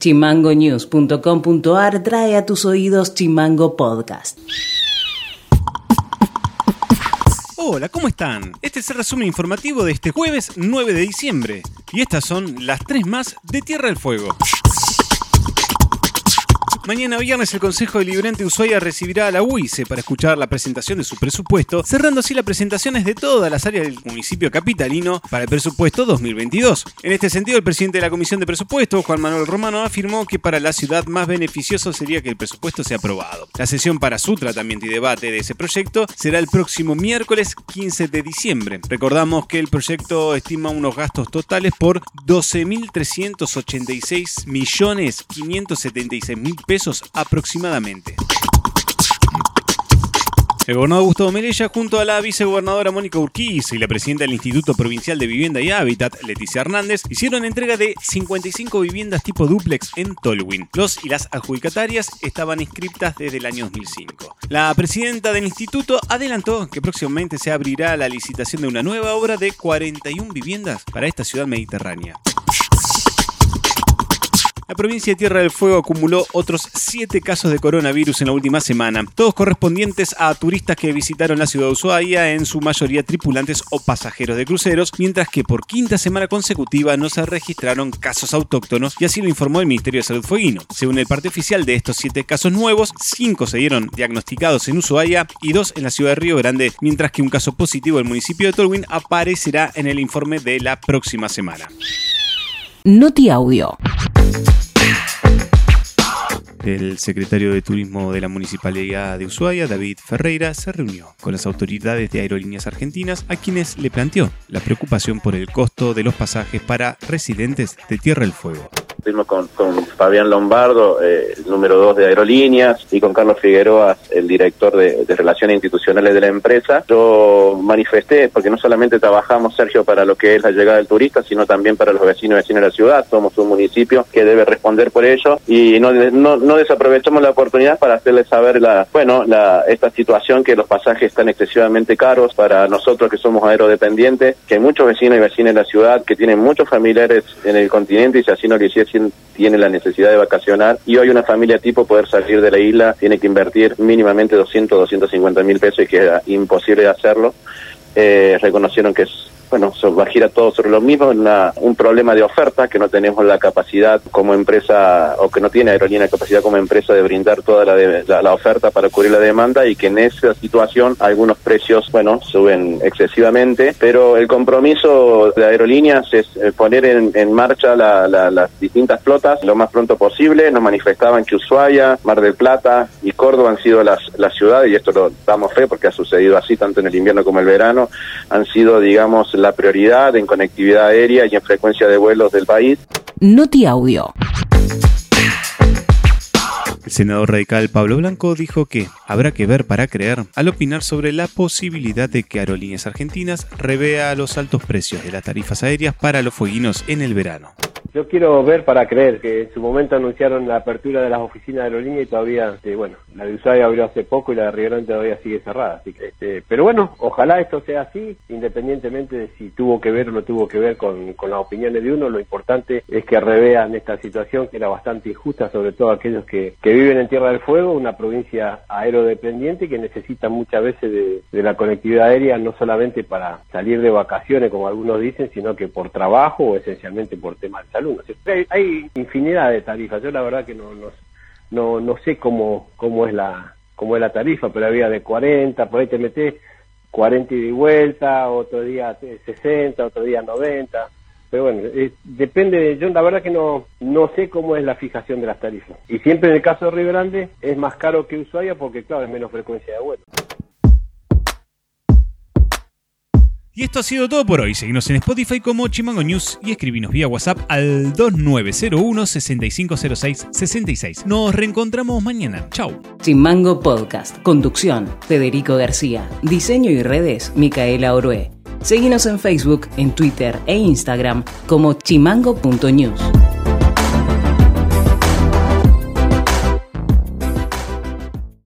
Chimangonews.com.ar trae a tus oídos Chimango Podcast. Hola, ¿cómo están? Este es el resumen informativo de este jueves 9 de diciembre. Y estas son las tres más de Tierra del Fuego. Mañana viernes el Consejo Deliberante de Ushuaia recibirá a la UICE para escuchar la presentación de su presupuesto, cerrando así las presentaciones de todas las áreas del municipio capitalino para el presupuesto 2022. En este sentido, el presidente de la Comisión de Presupuesto, Juan Manuel Romano, afirmó que para la ciudad más beneficioso sería que el presupuesto sea aprobado. La sesión para su tratamiento y debate de ese proyecto será el próximo miércoles 15 de diciembre. Recordamos que el proyecto estima unos gastos totales por 12.386 millones 576 mil pesos aproximadamente. El gobernador Gustavo Melella, junto a la vicegobernadora Mónica Urquiza y la presidenta del Instituto Provincial de Vivienda y Hábitat, Leticia Hernández, hicieron entrega de 55 viviendas tipo duplex en Tolwyn. Los y las adjudicatarias estaban inscritas desde el año 2005. La presidenta del instituto adelantó que próximamente se abrirá la licitación de una nueva obra de 41 viviendas para esta ciudad mediterránea. La provincia de Tierra del Fuego acumuló otros 7 casos de coronavirus en la última semana, todos correspondientes a turistas que visitaron la ciudad de Ushuaia, en su mayoría tripulantes o pasajeros de cruceros, mientras que por quinta semana consecutiva no se registraron casos autóctonos y así lo informó el Ministerio de Salud Fueguino. Según el parte oficial de estos 7 casos nuevos, 5 se dieron diagnosticados en Ushuaia y 2 en la ciudad de Río Grande, mientras que un caso positivo del municipio de Tolwyn aparecerá en el informe de la próxima semana. Noti Audio. El secretario de Turismo de la Municipalidad de Ushuaia, David Ferreira, se reunió con las autoridades de Aerolíneas Argentinas a quienes le planteó la preocupación por el costo de los pasajes para residentes de Tierra del Fuego. Estuvimos con, Fabián Lombardo, eh, el número dos de Aerolíneas, y con Carlos Figueroa, el director de, Relaciones Institucionales de la empresa. Yo manifesté, porque no solamente trabajamos, Sergio, para lo que es la llegada del turista, sino también para los vecinos y vecinos de la ciudad. Somos un municipio que debe responder por ello y no, no, desaprovechamos la oportunidad para hacerles saber la, bueno, la, esta situación que los pasajes están excesivamente caros para nosotros que somos aerodependientes, que hay muchos vecinos y vecinas de la ciudad que tienen muchos familiares en el continente y si así no lo hiciese tiene la necesidad de vacacionar y hoy una familia tipo poder salir de la isla tiene que invertir mínimamente 200, 250 mil pesos y que es imposible hacerlo. Eh, reconocieron que es bueno, va a girar todo sobre lo mismo, un problema de oferta, que no tenemos la capacidad como empresa, o que no tiene Aerolínea capacidad como empresa de brindar toda la, la, oferta para cubrir la demanda y que en esa situación algunos precios, bueno, suben excesivamente, pero el compromiso de aerolíneas es eh, poner en, marcha las distintas flotas lo más pronto posible. Nos manifestaban que Ushuaia, Mar del Plata y Córdoba han sido las, las ciudades, y esto lo damos fe porque ha sucedido así tanto en el invierno como el verano, han sido, digamos, la prioridad en conectividad aérea y en frecuencia de vuelos del país. Noti Audio. El senador radical Pablo Blanco dijo que habrá que ver para creer al opinar sobre la posibilidad de que Aerolíneas Argentinas revea los altos precios de las tarifas aéreas para los fueguinos en el verano. Yo quiero ver para creer que en su momento anunciaron la apertura de las oficinas de aerolínea y todavía, este, bueno, la de Ushuaia abrió hace poco y la de Río Grande todavía sigue cerrada. Así que, este, pero bueno, ojalá esto sea así, independientemente de si tuvo que ver o no tuvo que ver con, las opiniones de uno. Lo importante es que revean esta situación que era bastante injusta, sobre todo aquellos que, que viven en Tierra del Fuego, una provincia aerodependiente que necesita muchas veces de, de la conectividad aérea, no solamente para salir de vacaciones, como algunos dicen, sino que por trabajo o esencialmente por temas de salud alumnos. Hay, infinidad de tarifas. Yo la verdad que no, no, no, sé cómo, cómo, es la, cómo es la tarifa, pero había de 40, por ahí te metes 40 y de vuelta, otro día 60, otro día 90. Pero bueno, depende, yo la verdad que no, no sé cómo es la fijación de las tarifas. Y siempre en el caso de Río Grande es más caro que Ushuaia porque claro, es menos frecuencia de vuelo. Y esto ha sido todo por hoy. Seguimos en Spotify como Chimango News y escribinos vía WhatsApp al 2901 6506 66. Nos reencontramos mañana. Chau. Chimango Podcast. Conducción: Federico García. Diseño y redes: Micaela Orué. Seguimos en Facebook, en Twitter e Instagram como chimango.news.